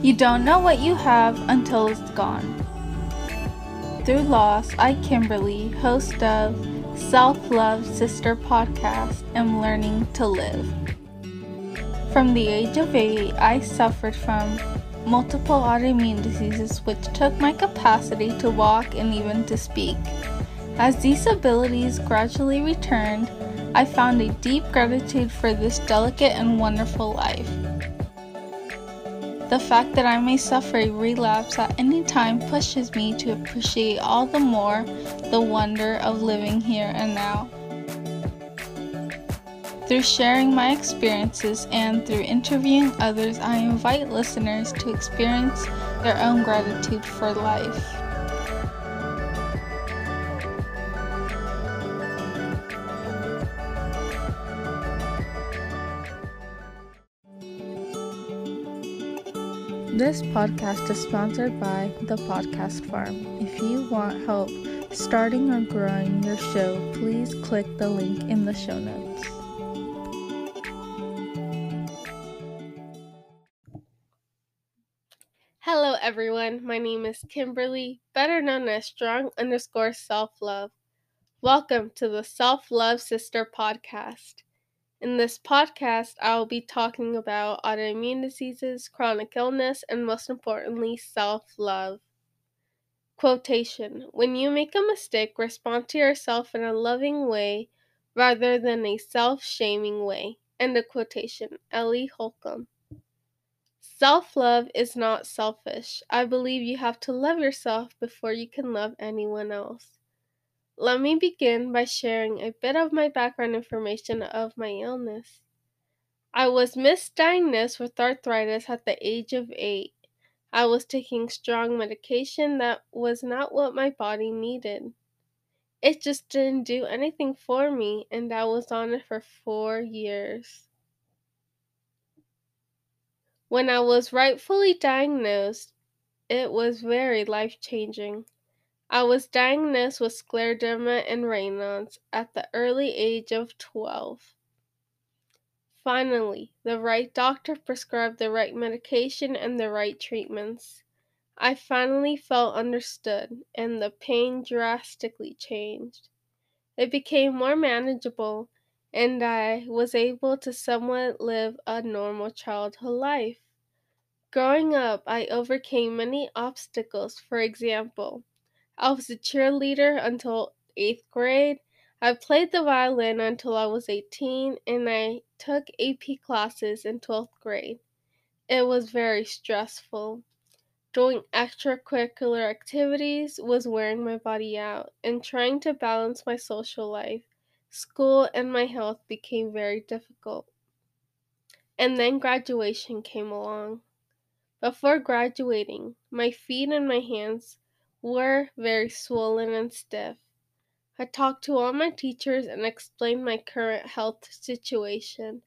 You don't know what you have until it's gone. Through loss, I, Kimberly, host of Self Love Sister podcast, am learning to live. From the age of 8, I suffered from multiple autoimmune diseases which took my capacity to walk and even to speak. As these abilities gradually returned, I found a deep gratitude for this delicate and wonderful life. The fact that I may suffer a relapse at any time pushes me to appreciate all the more the wonder of living here and now. Through sharing my experiences and through interviewing others, I invite listeners to experience their own gratitude for life. This podcast is sponsored by The Podcast Farm. If you want help starting or growing your show, please click the link in the show notes. Hello, everyone. My name is Kimberly, better known as Strong underscore Self Love. Welcome to the Self Love Sister podcast. In this podcast, I will be talking about autoimmune diseases, chronic illness, and most importantly, self love. Quotation When you make a mistake, respond to yourself in a loving way rather than a self shaming way. End of quotation. Ellie Holcomb. Self love is not selfish. I believe you have to love yourself before you can love anyone else. Let me begin by sharing a bit of my background information of my illness. I was misdiagnosed with arthritis at the age of 8. I was taking strong medication that was not what my body needed. It just didn't do anything for me, and I was on it for four years. When I was rightfully diagnosed, it was very life changing. I was diagnosed with scleroderma and Raynaud's at the early age of 12. Finally, the right doctor prescribed the right medication and the right treatments. I finally felt understood, and the pain drastically changed. It became more manageable, and I was able to somewhat live a normal childhood life. Growing up, I overcame many obstacles. For example, I was a cheerleader until 8th grade. I played the violin until I was 18 and I took AP classes in 12th grade. It was very stressful. Doing extracurricular activities was wearing my body out, and trying to balance my social life, school, and my health became very difficult. And then graduation came along. Before graduating, my feet and my hands were very swollen and stiff. I talked to all my teachers and explained my current health situation,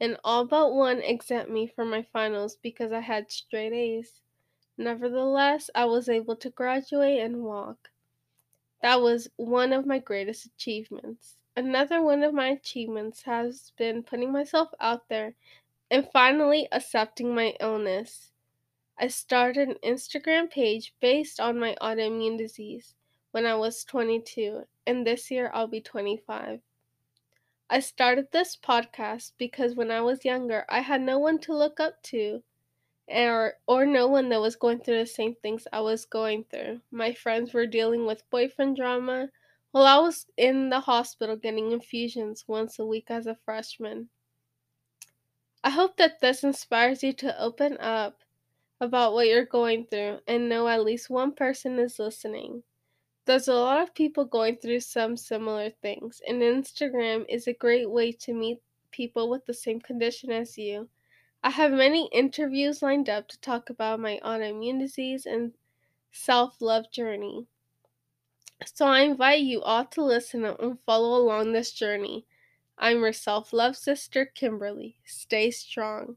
and all but one exempt me from my finals because I had straight A's. Nevertheless, I was able to graduate and walk. That was one of my greatest achievements. Another one of my achievements has been putting myself out there and finally accepting my illness. I started an Instagram page based on my autoimmune disease when I was 22, and this year I'll be 25. I started this podcast because when I was younger, I had no one to look up to or or no one that was going through the same things I was going through. My friends were dealing with boyfriend drama while I was in the hospital getting infusions once a week as a freshman. I hope that this inspires you to open up about what you're going through and know at least one person is listening. There's a lot of people going through some similar things, and Instagram is a great way to meet people with the same condition as you. I have many interviews lined up to talk about my autoimmune disease and self love journey. So I invite you all to listen and follow along this journey. I'm your self love sister, Kimberly. Stay strong.